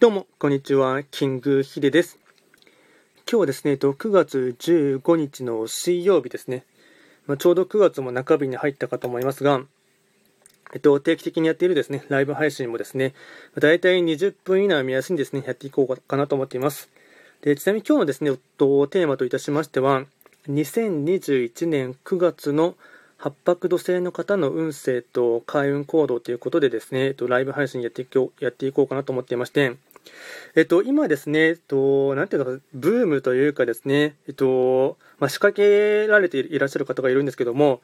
どうも、こんにちは。キングヒデです。今日はですね、9月15日の水曜日ですね。まあ、ちょうど9月も中日に入ったかと思いますが、えっと、定期的にやっているですね、ライブ配信もですね、だいたい20分以内を目安にですね、やっていこうかなと思っています。でちなみに今日のですね、と、テーマといたしましては、2021年9月の八白土星の方の運勢と開運行動ということでですね、と、ライブ配信やっていこうやっていこうかなと思っていまして、えっと、今ですね、えっと、なんていうのか、ブームというかですね、えっと、まあ、仕掛けられていらっしゃる方がいるんですけども、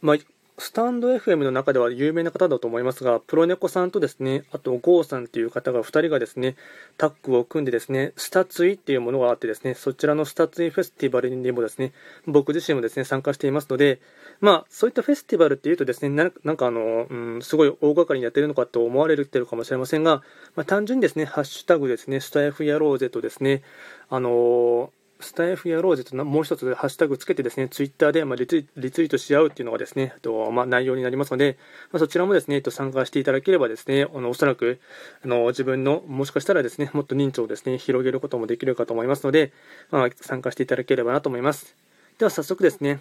まあ、スタンド FM の中では有名な方だと思いますが、プロネコさんとですね、あとゴーさんという方が2人がですね、タッグを組んでですね、スタツイっていうものがあってですね、そちらのスタツイフェスティバルにもですね、僕自身もですね、参加していますので、まあ、そういったフェスティバルっていうとですね、なんかあの、うん、すごい大掛かりにやってるのかと思われてるかもしれませんが、まあ、単純にですね、ハッシュタグですね、スタイフやろうぜとですね、あのースタイフやろうぜともう一つハッシュタグつけてですね、ツイッターでまリツイートし合うっていうのがですね、とまあ、内容になりますので、まあ、そちらもですね、と参加していただければですね、あのおそらくあの自分のもしかしたらですね、もっと認知をですね、広げることもできるかと思いますので、まあ、参加していただければなと思います。では早速ですね、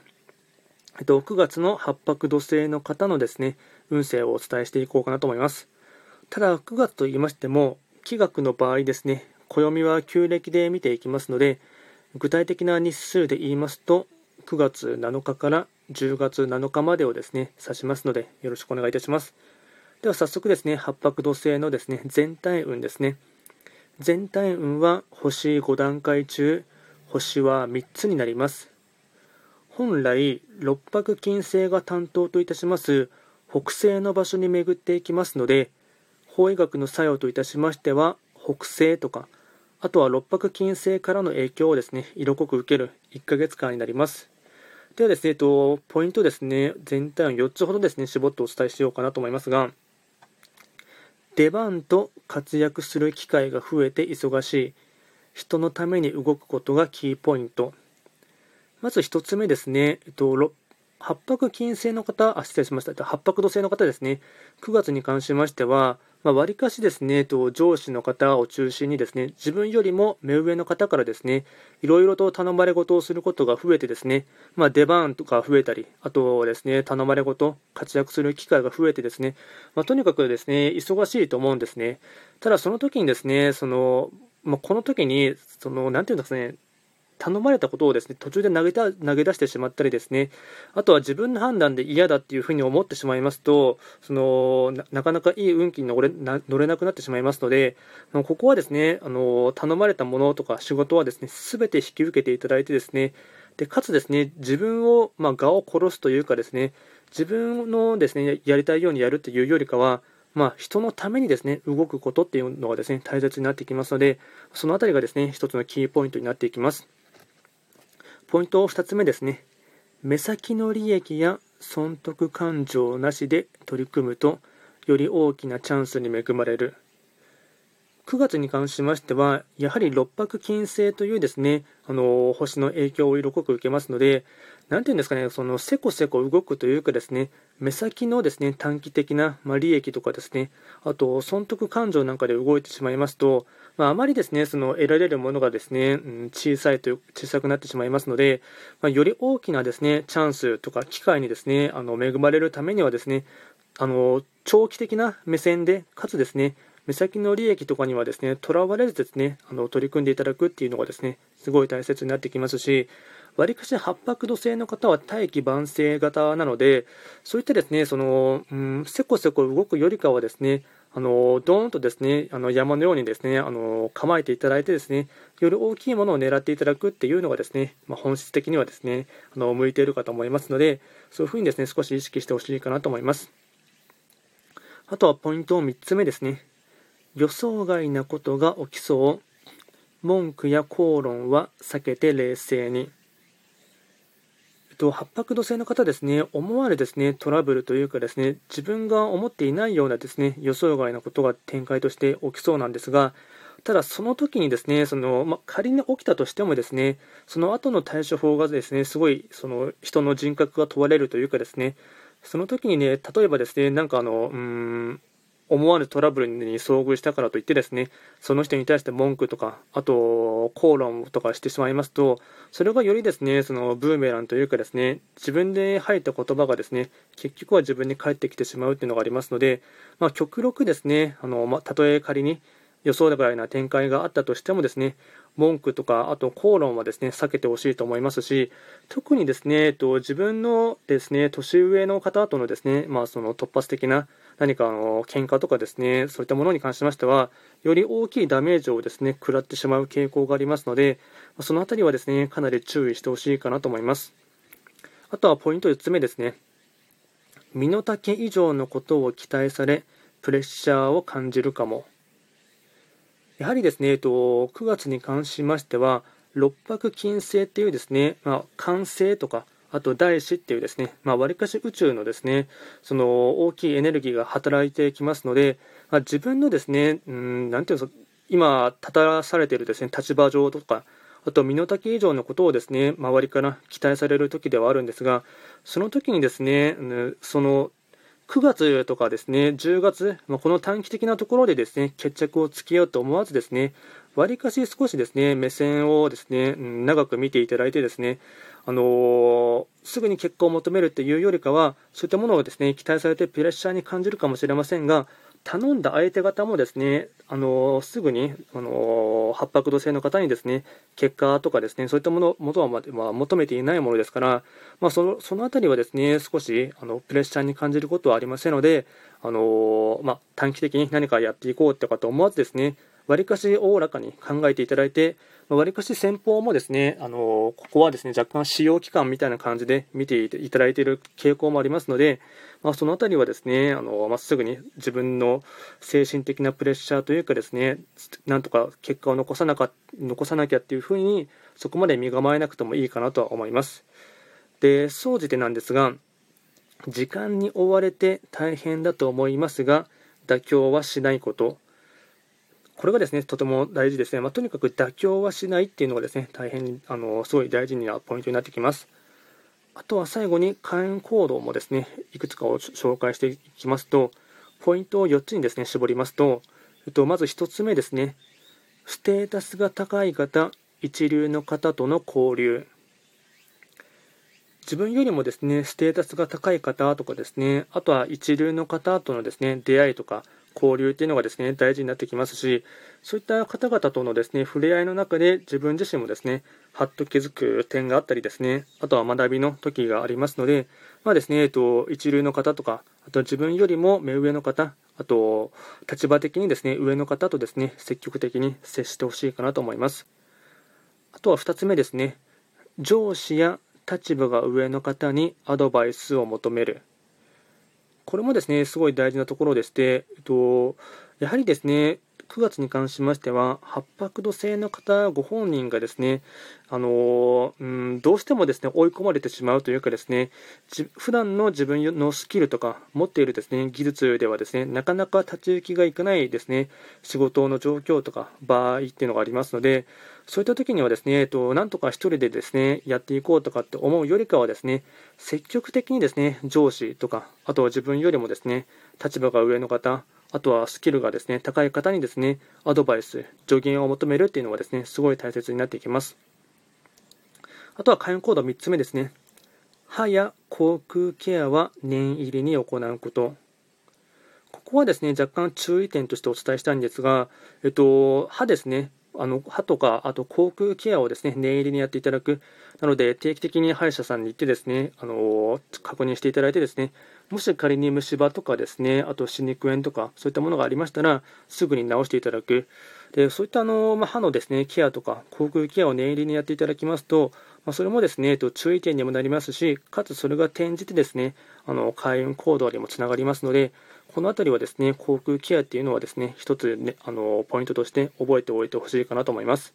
えっと、9月の八白土星の方のですね、運勢をお伝えしていこうかなと思います。ただ、9月と言いましても、気学の場合ですね、暦は旧暦で見ていきますので、具体的な日数で言いますと、9月7日から10月7日までをですね、指しますので、よろしくお願いいたします。では早速ですね、八白土星のですね、全体運ですね。全体運は星5段階中、星は3つになります。本来、六白金星が担当といたします北西の場所に巡っていきますので、法医学の作用といたしましては、北西とか、あとは六白金星からの影響をですね、色濃く受ける1ヶ月間になります。ではですね、えっと、ポイントですね、全体を4つほどですね、絞ってお伝えしようかなと思いますが、出番と活躍する機会が増えて忙しい、人のために動くことがキーポイント。まず1つ目ですね、えっと、八白金星の方、あ、失礼しました。八白土星の方ですね、9月に関しましては、まあ、割かしですね、と上司の方を中心にですね、自分よりも目上の方からですね、いろいろと頼まれ事をすることが増えてですね、まあ、出番とか増えたり、あとですね、頼まれ事、活躍する機会が増えてですね、まあ、とにかくですね、忙しいと思うんですね。ただその時にですね、その、まあ、この時に、その、なんていうんですかね、頼まれたことをですね途中で投げた投げ出してしまったりですねあとは自分の判断で嫌だっていうふうに思ってしまいますとそのなかなかいい運気に乗れな乗れなくなってしまいますのでここはですねあの頼まれたものとか仕事はですね全て引き受けていただいてですねでかつですね自分を、まあ、我を殺すというかですね自分のですねやりたいようにやるというよりかはまあ、人のためにですね動くことっていうのがですね大切になってきますのでそのあたりがですね一つのキーポイントになっていきます。ポイント2つ目ですね。目先の利益や損得感情なしで取り組むと、より大きなチャンスに恵まれる。9月に関しましては、やはり六白金星というですね、あの星の影響を色濃く受けますので、なんていうんですかね、そのせこせこ動くというかですね、目先のですね短期的な、まあ、利益とかですね、あと損得感情なんかで動いてしまいますと、まあ、あまりですねその得られるものがですね、うん、小さいと小さくなってしまいますので、まあ、より大きなですねチャンスとか機会にですねあの恵まれるためにはですねあの長期的な目線でかつですね目先の利益とかにはですねとらわれずですねあの取り組んでいただくっていうのがですねすごい大切になってきますしわりかし八白土星の方は大器晩成型なので、そういったですね、その、うん、せこせこ動くよりかはですね、あの、ドーンとですね、あの山のようにですね、あの、構えていただいてですね、より大きいものを狙っていただくっていうのがですね、まあ、本質的にはですね、あの、向いているかと思いますので、そういうふうにですね、少し意識してほしいかなと思います。あとはポイント3つ目ですね。予想外なことが起きそう。文句や口論は避けて冷静に。と、八白土星の方ですね、思わぬですね、トラブルというかですね、自分が思っていないようなですね、予想外なことが展開として起きそうなんですが、ただその時にですね、そのま仮に起きたとしてもですね、その後の対処法がですね、すごいその人の人格が問われるというかですね、その時にね、例えばですね、なんかあの、うーん、思わぬトラブルに遭遇したからといってですね、その人に対して文句とか、あと、口論とかしてしまいますと、それがよりですね、そのブーメランというかですね、自分で吐いた言葉がですね、結局は自分に返ってきてしまうっていうのがありますので、まあ、極力ですね、あの、まあ、たとえ仮に予想外な展開があったとしてもですね、文句とか、あと口論はですね、避けてほしいと思いますし、特にですね、えっと、自分のですね、年上の方とのですね、まあ、その突発的な何かあの喧嘩とかですね、そういったものに関しましては、より大きいダメージをですね、食らってしまう傾向がありますので、そのあたりはですね、かなり注意してほしいかなと思います。あとはポイント4つ目ですね。身の丈以上のことを期待され、プレッシャーを感じるかも。やはりですね、えっと、9月に関しましては、六白金星っていうですね、まあ、完成とか、あと大師っていうですね、まあ、割かし宇宙のですね、その大きいエネルギーが働いてきますので、まあ、自分のですね、うん、なんていうんですか、今、立たされているですね、立場上とか、あと身の丈以上のことをですね、周りから期待される時ではあるんですが、その時にですね、その9月とかですね、10月、まあ、この短期的なところでですね、決着をつけようと思わずですね、わりかし少しですね、目線をですね、長く見ていただいてですね、あのー、すぐに結果を求めるというよりかは、そういったものをですね、期待されてプレッシャーに感じるかもしれませんが、頼んだ相手方もですね、あの、すぐに、あのー、八白土星の方にですね、結果とかですね、そういったもの、もとは、まあ、求めていないものですから、まあ、その、そのあたりはですね、少し、あの、プレッシャーに感じることはありませんので、あのまあ、短期的に何かやっていこうってかと思わずですね、わりかしおおらかに考えていただいて、わりかし先方もですね、あのここはですね、若干使用期間みたいな感じで見ていただいている傾向もありますので、まあ、そのあたりはですね、あのまっすぐに自分の精神的なプレッシャーというかですね、なんとか結果を残さなか残さなきゃっていうふうに、そこまで身構えなくてもいいかなとは思います。で、総じてなんですが、時間に追われて大変だと思いますが、妥協はしないこと。これがですね、とても大事ですね。まあ、とにかく妥協はしないっていうのがですね、大変、あの、すごい大事なポイントになってきます。あとは最後に会員行動もですね、いくつかを紹介していきますと、ポイントを4つにですね、絞りますと、えっと、まず1つ目ですね、ステータスが高い方、一流の方との交流。自分よりもですね、ステータスが高い方とかですね、あとは一流の方とのですね、出会いとか、交流っていうのがですね、大事になってきますし、そういった方々とのですね、触れ合いの中で自分自身もですね、はっと気づく点があったりですね、あとは学びの時がありますので、まあですね、えっと、一流の方とか、あと自分よりも目上の方、あと、立場的にですね、上の方とですね、積極的に接してほしいかなと思います。あとは2つ目ですね、上司や立場が上の方にアドバイスを求める。これもですね、すごい大事なところでして、えっと、やはりですね、9月に関しましては、八白土星の方ご本人がですね、あのうん、どうしてもですね、追い込まれてしまうというかですね、普段の自分のスキルとか持っているですね、技術ではですね、なかなか立ち行きがいかないですね、仕事の状況とか場合っていうのがありますので、そういった時にはですね、えっと、なんとか一人でですね、やっていこうとかって思うよりかはですね、積極的にですね、上司とか、あとは自分よりもですね、立場が上の方、あとはスキルがですね、高い方にですね、アドバイス、助言を求めるっていうのがですね、すごい大切になっていきます。あとは会員コード3つ目ですね。歯や口腔ケアは念入りに行うこと。ここはですね、若干注意点としてお伝えしたいんですが、えっと、歯ですね、あの歯とか、あと口腔ケアをですね、念入りにやっていただく。なので、定期的に歯医者さんに行ってですね、あの確認していただいてですね、もし仮に虫歯とかですね、あと歯肉炎とか、そういったものがありましたら、すぐに治していただく。で、そういったあの、まあ、歯のですね、ケアとか、口腔ケアを念入りにやっていただきますと、まあ、それもですね、えっと、注意点にもなりますし、かつそれが転じてですね、あの、開運行動にもつながりますので、この辺りはですね、口腔ケアっていうのはですね、一つね、あの、ポイントとして覚えておいてほしいかなと思います。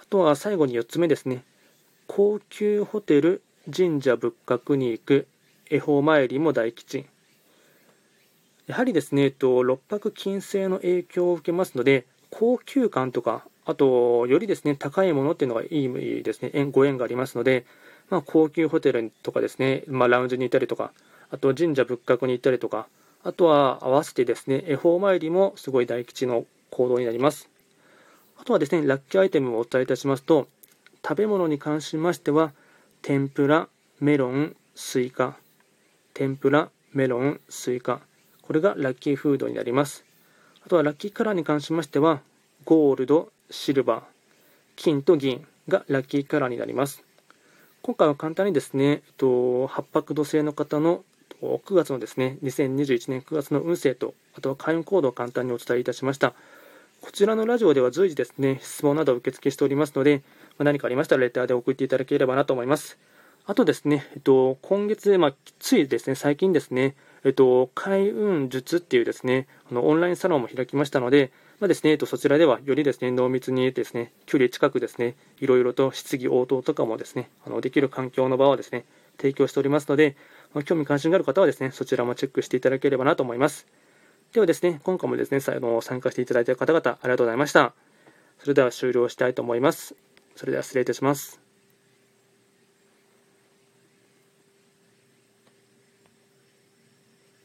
あとは最後に4つ目ですね。高級ホテル、神社仏閣に行く、恵方参りも大吉。やはりですね、えっと、六白金星の影響を受けますので、高級感とか、あと、よりですね、高いものっていうのがいいですね、ご縁がありますので、まあ、高級ホテルとかですね、まあ、ラウンジに行ったりとか、あと神社仏閣に行ったりとか、あとは合わせてですね、恵方参りもすごい大吉の行動になります。あとはですね、ラッキーアイテムをお伝えいたしますと、食べ物に関しましては、天ぷら、メロン、スイカ、天ぷら、メロン、スイカ、これがラッキーフードになります。あとはラッキーカラーに関しましては、ゴールド、シルバー、金と銀がラッキーカラーになります。今回は簡単にですね、えっと八白土星の方の9月のですね、2021年9月の運勢と、あとは開運行動を簡単にお伝えいたしました。こちらのラジオでは随時ですね、質問などを受付しておりますので、何かありましたらレターで送っていただければなと思います。あとですね、えっと、今月、まあ、ついですね、最近ですね、えっと、開運術っていうですね、あのオンラインサロンも開きましたので、まあですね、えっと、そちらではよりですね、濃密にですね、距離近くですね、いろいろと質疑応答とかもですね、あのできる環境の場をですね、提供しておりますので、まあ、興味関心がある方はですね、そちらもチェックしていただければなと思います。ではですね、今回もですね、あの参加していただいた方々、ありがとうございました。それでは終了したいと思います。それでは失礼いたします。